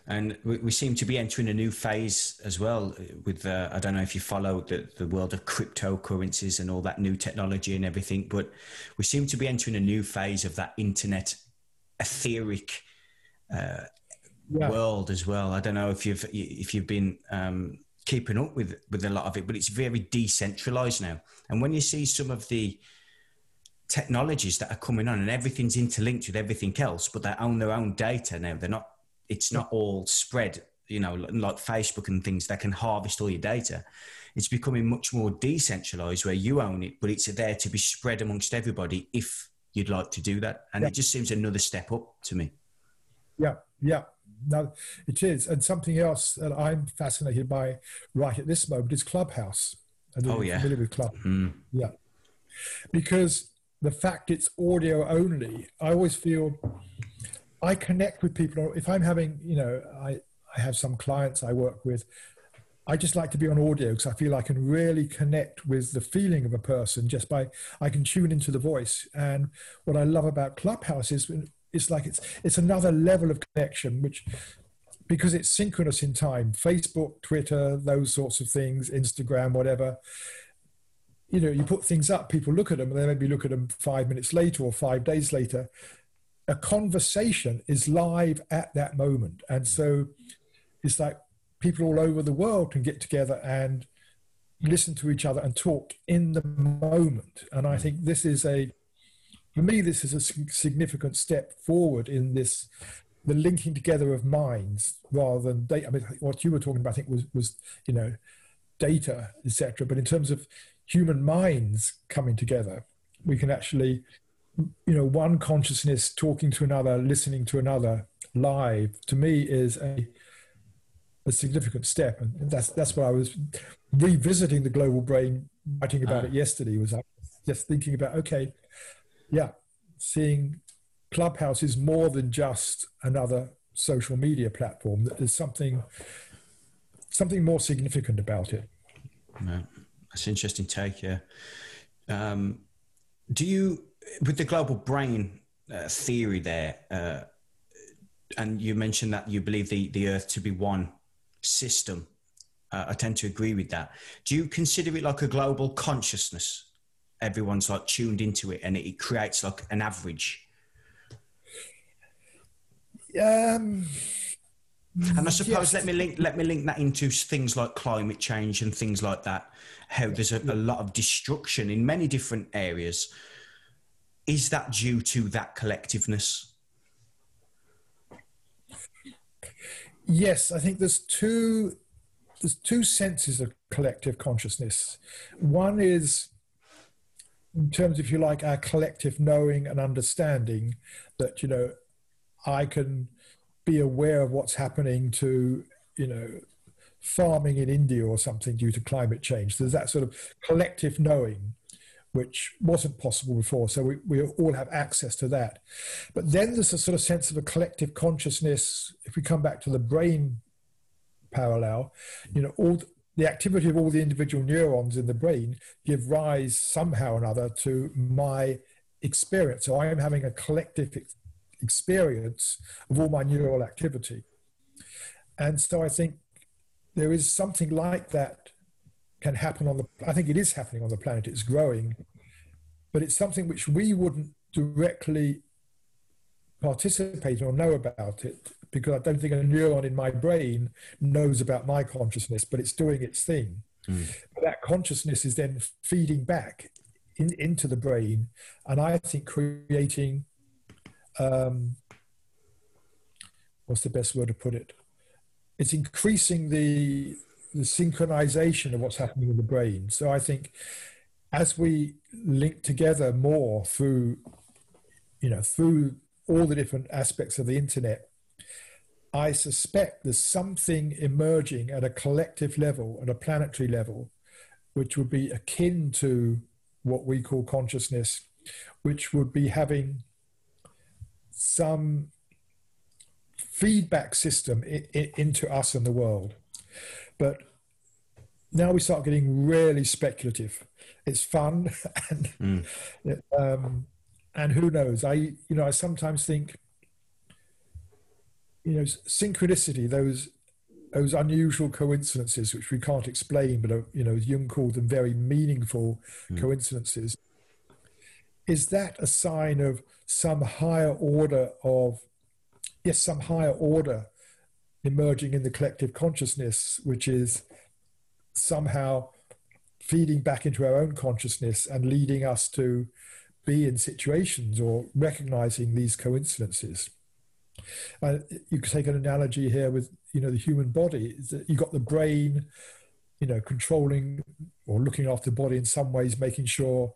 S1: And we, we, seem to be entering a new phase as well. With uh, I don't know if you follow the, the world of cryptocurrencies and all that new technology and everything, but we seem to be entering a new phase of that internet etheric uh, yeah. world as well. I don't know if you've if you've been um, keeping up with with a lot of it, but it's very decentralized now. And when you see some of the technologies that are coming on and everything's interlinked with everything else, but they own their own data now. They're not it's not all spread, you know, like Facebook and things that can harvest all your data. It's becoming much more decentralized where you own it, but it's there to be spread amongst everybody if you'd like to do that. And yeah. it just seems another step up to me.
S2: Yeah, yeah. No, it is. And something else that I'm fascinated by right at this moment is Clubhouse.
S1: oh, yeah.
S2: Familiar with Club? Mm. Yeah. Because the fact it's audio only, I always feel I connect with people. If I'm having, you know, I, I have some clients I work with. I just like to be on audio because I feel I can really connect with the feeling of a person just by I can tune into the voice. And what I love about Clubhouse is it's like it's it's another level of connection, which because it's synchronous in time. Facebook, Twitter, those sorts of things, Instagram, whatever. You know, you put things up, people look at them, and they maybe look at them five minutes later or five days later, a conversation is live at that moment. And so it's like people all over the world can get together and listen to each other and talk in the moment. And I think this is a, for me, this is a significant step forward in this, the linking together of minds rather than data. I mean, what you were talking about, I think, was, was you know, data, etc. But in terms of human minds coming together, we can actually you know, one consciousness talking to another, listening to another live, to me is a a significant step, and that's that's what I was revisiting the global brain, writing about uh. it yesterday. Was just thinking about okay, yeah, seeing Clubhouse is more than just another social media platform. There's something something more significant about it.
S1: That's an interesting take. Yeah. Um, do you with the global brain uh, theory there, uh, and you mentioned that you believe the, the Earth to be one system. Uh, I tend to agree with that. Do you consider it like a global consciousness? Everyone's like tuned into it, and it, creates like an average.
S2: Um,
S1: and I mm, suppose yes. let me link let me link that into things like climate change and things like that. How there's a, a lot of destruction in many different areas. Is that due to that collectiveness?
S2: Yes, I think there's two there's two senses of collective consciousness. One is in terms, if you like, our collective knowing and understanding that, you know, I can be aware of what's happening to, you know, farming in India or something due to climate change. There's that sort of collective knowing, which wasn't possible before. So we, we all have access to that. But then there's a sort of sense of a collective consciousness. If we come back to the brain parallel, you know, all the activity of all the individual neurons in the brain give rise somehow or another to my experience. So I am having a collective experience of all my neural activity. And so I think there is something like that can happen on the, I think it is happening on the planet, it's growing, but it's something which we wouldn't directly participate or know about it because I don't think a neuron in my brain knows about my consciousness, but it's doing its thing. Mm. that consciousness is then feeding back in, into the brain, and I think creating um, what's the best word to put it? It's increasing the the synchronization of what's happening in the brain. So I think as we link together more through, you know, through all the different aspects of the internet, I suspect there's something emerging at a collective level, at a planetary level, which would be akin to what we call consciousness, which would be having some feedback system I- I- into us and the world. But now we start getting really speculative. It's fun, and mm. um, and who knows? I you know I sometimes think you know, synchronicity, those those unusual coincidences which we can't explain, but are, you know, Jung called them very meaningful mm. coincidences. Is that a sign of some higher order of, yes, some higher order emerging in the collective consciousness, which is somehow feeding back into our own consciousness and leading us to be in situations or recognizing these coincidences? Uh, you could take an analogy here with you know the human body. You got the brain, you know, controlling or looking after the body in some ways, making sure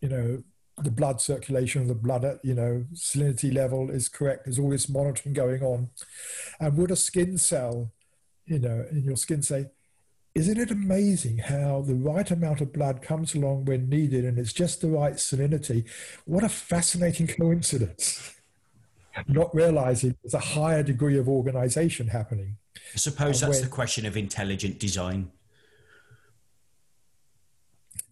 S2: you know the blood circulation of the blood at you know salinity level is correct. There's all this monitoring going on, and would a skin cell, you know, in your skin say, isn't it amazing how the right amount of blood comes along when needed and it's just the right salinity? What a fascinating coincidence not realizing there's a higher degree of organization happening.
S1: I suppose that's the question of intelligent design.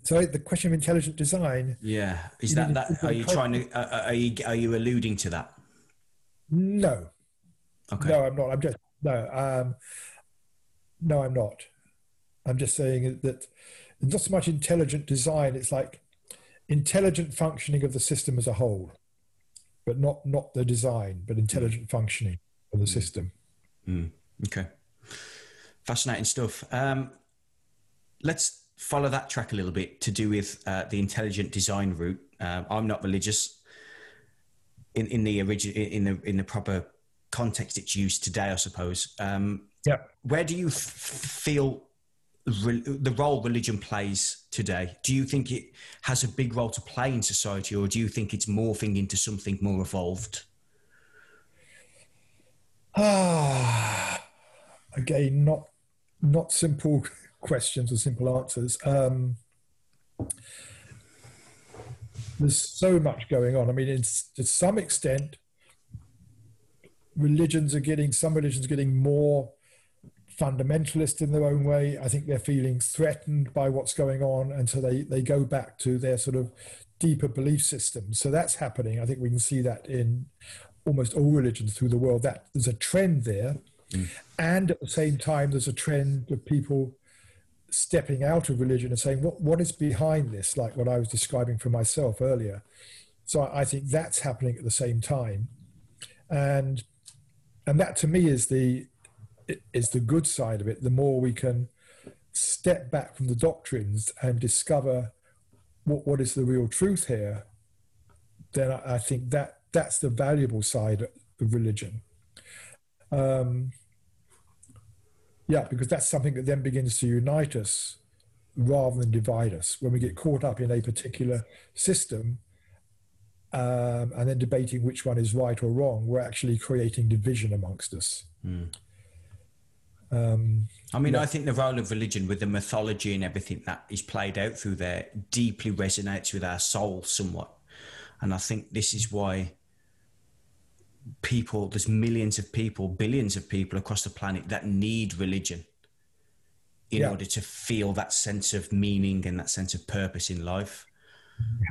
S2: So the question of intelligent design.
S1: Yeah, is that that? Are you trying to? Uh, uh, are you are you alluding to that?
S2: No. Okay. No, I'm not. I'm just no. Um, no, I'm not. I'm just saying that it's not so much intelligent design. It's like intelligent functioning of the system as a whole but not not the design, but intelligent mm. functioning of the mm. system.
S1: Mm. Okay, fascinating stuff. Um, let's follow that track a little bit to do with uh, the intelligent design route. Uh, I'm not religious in in the original in the in the proper context it's used today, I suppose. Um,
S2: yeah.
S1: Where do you f- feel re- the role religion plays today? Do you think it has a big role to play in society, or do you think it's morphing into something more evolved?
S2: Ah, again, not not simple questions or simple answers. Um, there's so much going on. I mean, to some extent, religions are getting some religions are getting more fundamentalist in their own way. I think they're feeling threatened by what's going on, and so they they go back to their sort of deeper belief systems. So that's happening. I think we can see that in almost all religions through the world. That there's a trend there, mm. and at the same time, there's a trend of people stepping out of religion and saying, "What what is behind this?" Like what I was describing for myself earlier. So I think that's happening at the same time, and and that to me is the is the good side of it. The more we can step back from the doctrines and discover what, what is the real truth here, then I, I think that that's the valuable side of religion. Um, yeah, because that's something that then begins to unite us rather than divide us. When we get caught up in a particular system um, and then debating which one is right or wrong, we're actually creating division amongst us. Mm.
S1: Um, I mean, yeah. I think the role of religion with the mythology and everything that is played out through there deeply resonates with our soul somewhat. And I think this is why people, there's millions of people, billions of people across the planet that need religion in yeah. order to feel that sense of meaning and that sense of purpose in life.
S2: Yeah.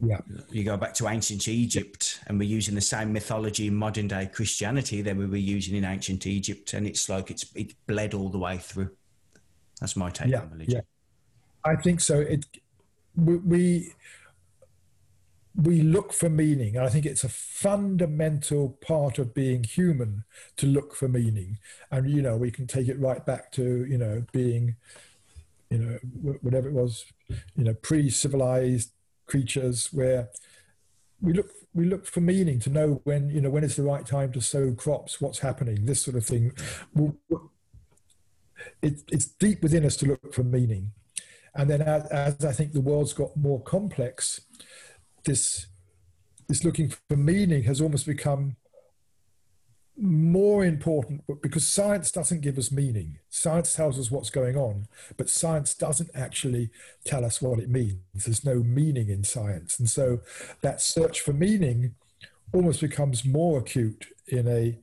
S2: Yeah.
S1: You go back to ancient Egypt and we're using the same mythology in modern day Christianity that we were using in ancient Egypt. And it's like it's it bled all the way through. That's my take
S2: yeah,
S1: on religion. Yeah.
S2: I think so. It we we look for meaning. And I think it's a fundamental part of being human to look for meaning. And you know, we can take it right back to, you know, being, you know, whatever it was, you know, pre-civilized creatures where we look we look for meaning to know when you know when is the right time to sow crops what's happening this sort of thing it, it's deep within us to look for meaning and then as, as i think the world's got more complex this this looking for meaning has almost become more important because science doesn't give us meaning. Science tells us what's going on, but science doesn't actually tell us what it means. There's no meaning in science. And so that search for meaning almost becomes more acute in a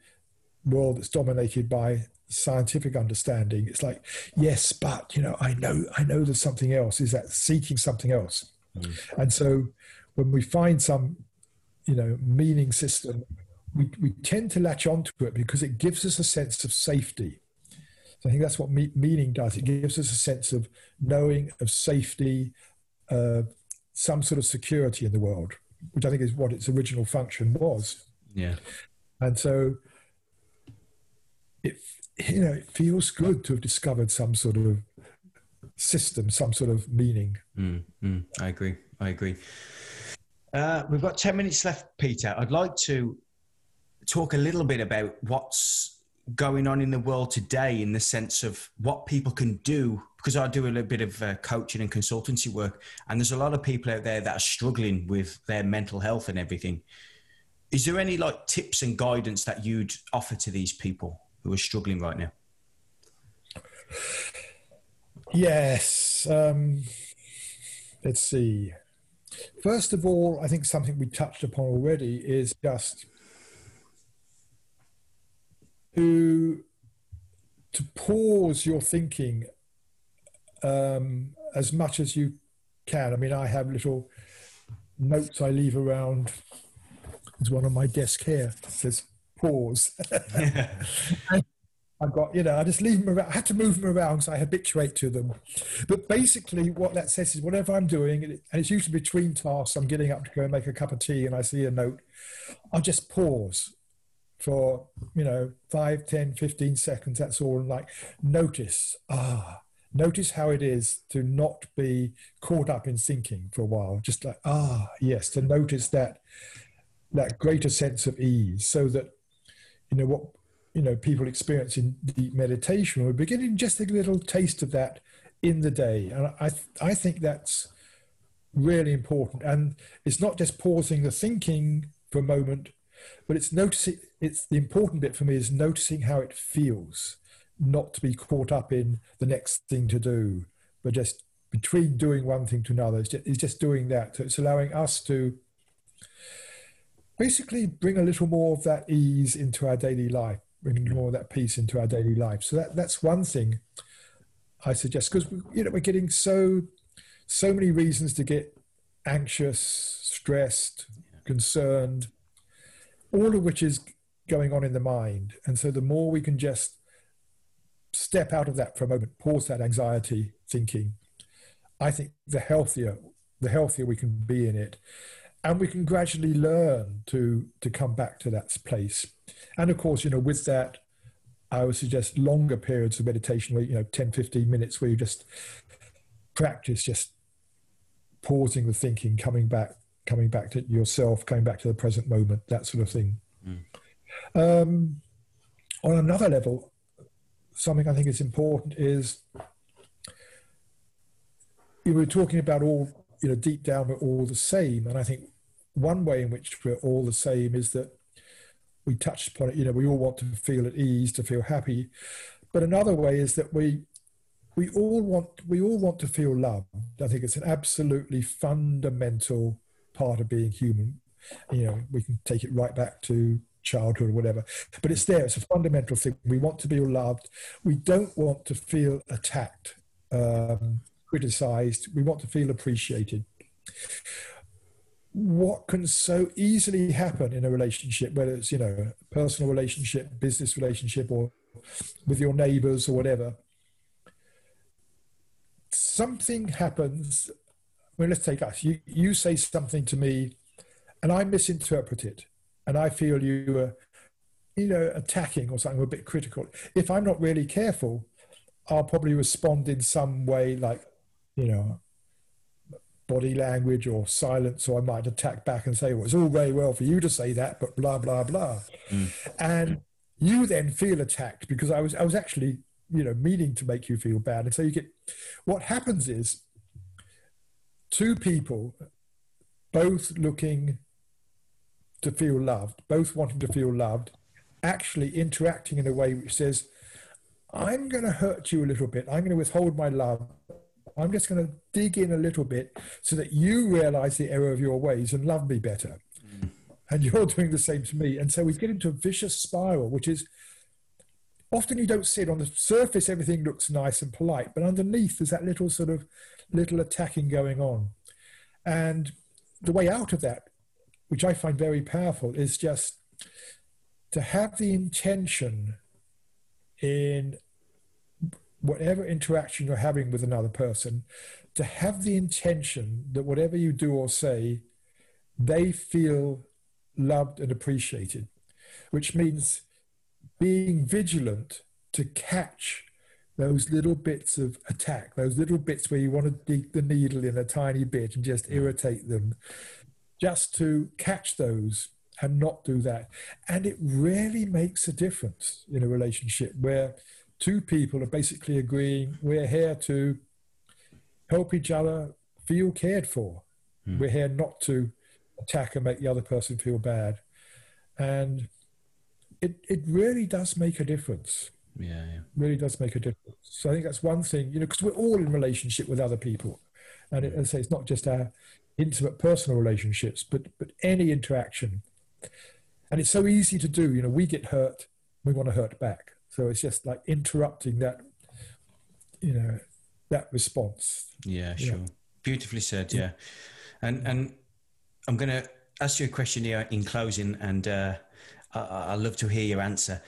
S2: world that's dominated by scientific understanding. It's like, yes, but you know, I know I know there's something else. Is that seeking something else? Mm. And so when we find some, you know, meaning system we, we tend to latch onto it because it gives us a sense of safety. So I think that's what me- meaning does. It gives us a sense of knowing, of safety, uh, some sort of security in the world, which I think is what its original function was.
S1: Yeah.
S2: And so it, you know, it feels good to have discovered some sort of system, some sort of meaning.
S1: Mm, mm, I agree. I agree. Uh, we've got 10 minutes left, Peter. I'd like to talk a little bit about what's going on in the world today in the sense of what people can do because I do a little bit of uh, coaching and consultancy work and there's a lot of people out there that are struggling with their mental health and everything. Is there any like tips and guidance that you'd offer to these people who are struggling right now?
S2: Yes um, let's see first of all i think something we touched upon already is just to to pause your thinking um, as much as you can. I mean, I have little notes I leave around. There's one on my desk here. It says pause. I've got, you know, I just leave them around. I had to move them around so I habituate to them. But basically, what that says is whatever I'm doing, and it's usually between tasks, I'm getting up to go and make a cup of tea and I see a note, I'll just pause for you know 5 10 15 seconds that's all And like notice ah notice how it is to not be caught up in thinking for a while just like ah yes to notice that that greater sense of ease so that you know what you know people experience in deep meditation we're beginning just a little taste of that in the day. And i i think that's really important. And it's not just pausing the thinking for a moment but it's noticing it's the important bit for me is noticing how it feels not to be caught up in the next thing to do but just between doing one thing to another it's just, it's just doing that. So it's allowing us to basically bring a little more of that ease into our daily life bringing mm-hmm. more of that peace into our daily life so that that's one thing i suggest because you know we're getting so so many reasons to get anxious stressed concerned all of which is going on in the mind. And so the more we can just step out of that for a moment, pause that anxiety thinking, I think the healthier, the healthier we can be in it. And we can gradually learn to to come back to that place. And of course, you know, with that, I would suggest longer periods of meditation where, you know, 10, 15 minutes where you just practice just pausing the thinking, coming back, coming back to yourself, coming back to the present moment, that sort of thing. Mm. Um, on another level, something I think is important is you were talking about all, you know, deep down we're all the same. And I think one way in which we're all the same is that we touched upon it, you know, we all want to feel at ease, to feel happy. But another way is that we we all want we all want to feel loved. I think it's an absolutely fundamental part of being human. You know, we can take it right back to childhood or whatever, but it's there. It's a fundamental thing. We want to be loved. We don't want to feel attacked, um, criticized. We want to feel appreciated. What can so easily happen in a relationship, whether it's you know a personal relationship, business relationship, or with your neighbors or whatever, something happens. Well, let's take us. You you say something to me, and I misinterpret it, and I feel you were, you know, attacking or something, a bit critical. If I'm not really careful, I'll probably respond in some way, like, you know, body language or silence, or I might attack back and say, "Well, it's all very well for you to say that, but blah blah blah," mm. and you then feel attacked because I was I was actually you know meaning to make you feel bad. And so you get what happens is two people both looking to feel loved both wanting to feel loved actually interacting in a way which says i'm going to hurt you a little bit. I'm going to withhold my love i'm just going to dig in a little bit so that you realize the error of your ways and love me better. Mm. and you're doing the same to me. And so we get into a vicious spiral which is often you don't see it on the surface everything looks nice and polite but underneath there's that little sort of little attacking going on. And the way out of that which i find very powerful is just to have the intention in whatever interaction you're having with another person to have the intention that whatever you do or say they feel loved and appreciated which means being vigilant to catch those little bits of attack, those little bits where you want to dig the needle in a tiny bit and just irritate them, just to catch those and not do that. And it really makes a difference in a relationship where two people are basically agreeing we're here to help each other feel cared for. Mm. We're here not to attack and make the other person feel bad. And it, it really does make a difference.
S1: Yeah, yeah.
S2: Really does make a difference. So I think that's one thing, you know, because we're all in relationship with other people. And it, as I say, it's not just our intimate personal relationships, but, but any interaction. And it's so easy to do. You know, we get hurt, we want to hurt back. So it's just like interrupting that, you know, that response.
S1: Yeah, sure. Yeah. Beautifully said. Yeah. And, and I'm going to ask you a question here in closing and, uh, I, would love to hear your answer.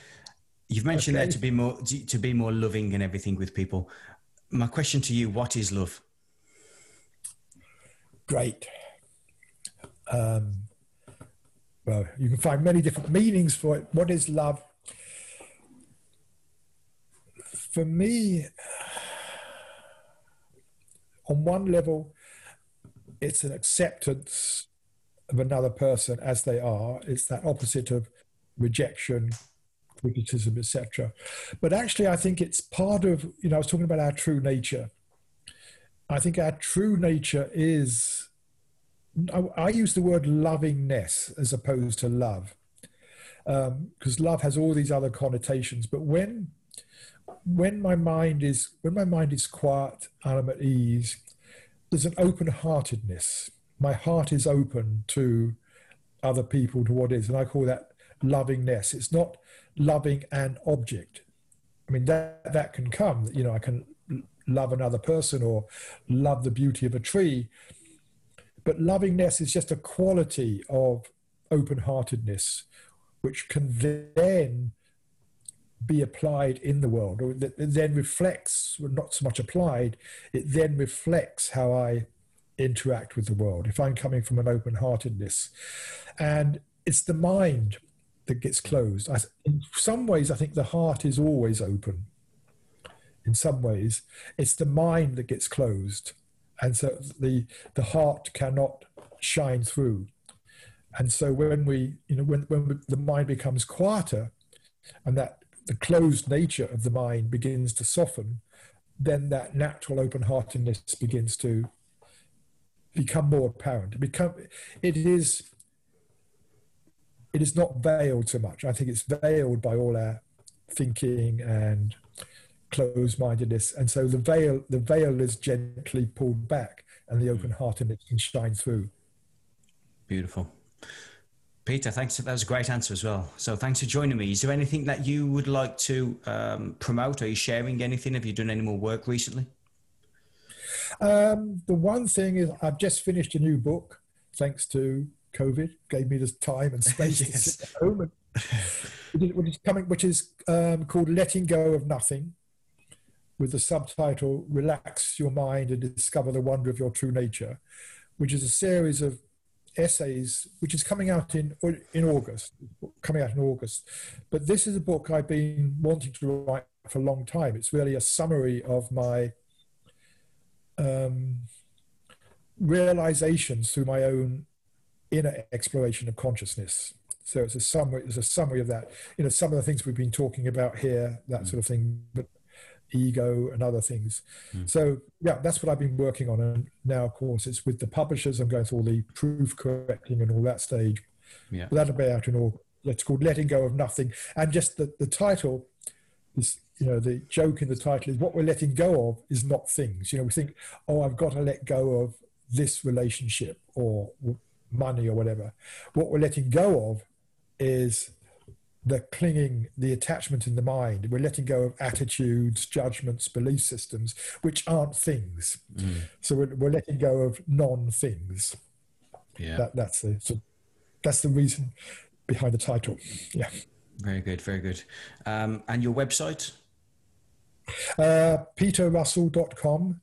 S1: You've mentioned okay. there to be more to be more loving and everything with people. My question to you: What is love?
S2: Great. Um, well, you can find many different meanings for it. What is love? For me, on one level, it's an acceptance of another person as they are. It's that opposite of rejection, criticism, etc. But actually, I think it's part of, you know, I was talking about our true nature. I think our true nature is, I, I use the word lovingness as opposed to love, because um, love has all these other connotations. But when when my mind is when my mind is quiet and I'm at ease, there's an open heartedness. My heart is open to other people, to what is, and I call that lovingness. It's not loving an object. I mean, that, that can come, you know, I can love another person or love the beauty of a tree. But lovingness is just a quality of open heartedness, which can then be applied in the world, or it then reflects, well, not so much applied, it then reflects how I interact with the world, if I'm coming from an open heartedness. And it's the mind that gets closed. I, in some ways, I think the heart is always open. In some ways, it's the mind that gets closed. And so the, the heart cannot shine through. And so when we, you know, when, when the mind becomes quieter and that the closed nature of the mind begins to soften, then that natural open heartedness begins to become more apparent. It become it is it is not veiled so much. I think it's veiled by all our thinking and closed-mindedness, and so the veil the veil is gently pulled back, and the hmm. open heartedness can shine through.
S1: Beautiful. Peter, thanks. That was a great answer as well. So thanks for joining me. Is there anything that you would like to um, promote? Are you sharing anything? Have you done any more work recently?
S2: Um, the one thing is I've just finished a new book, thanks to COVID, gave me the time and space yes. to sit at home. And, which is coming, which is um, called "Letting Go of Nothing," with the subtitle "Relax Your Mind and Discover the Wonder of Your True Nature," which is a series of essays, which is coming out in in August, coming out in August. But this is a book I've been wanting to write for a long time. It's really a summary of my um, realizations through my own inner exploration of consciousness. So it's a summary. It's a summary of that. You know, some of the things we've been talking about here, that mm. sort of thing. But ego and other things. Mm. So yeah, that's what I've been working on. And now, of course, it's with the publishers. I'm going through all the proof correcting and all that stage. Yeah. But that'll be out in all. It's called Letting Go of Nothing. And just the, the title is, you know, the joke in the title is what we're letting go of is not things. You know, we think, oh, I've got to let go of this relationship or money or whatever. What we're letting go of is the clinging, the attachment in the mind. We're letting go of attitudes, judgments, belief systems, which aren't things. Mm. So we're, we're, letting go of non-things. Yeah, that, that's the so that's the reason behind the title. Yeah.
S1: Very good, very good. Um, and your website?
S2: Uh, peterrussell.com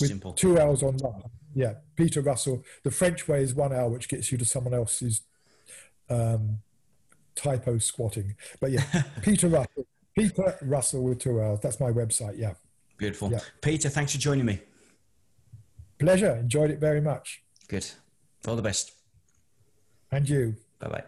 S2: with Simple. two hours online. Yeah, Peter Russell. The French way is one hour, which gets you to someone else's um, typo squatting. But yeah, Peter Russell. Peter Russell with two L's. That's my website. Yeah.
S1: Beautiful. Yeah. Peter, thanks for joining me.
S2: Pleasure. Enjoyed it very much.
S1: Good. All the best.
S2: And you.
S1: Bye bye.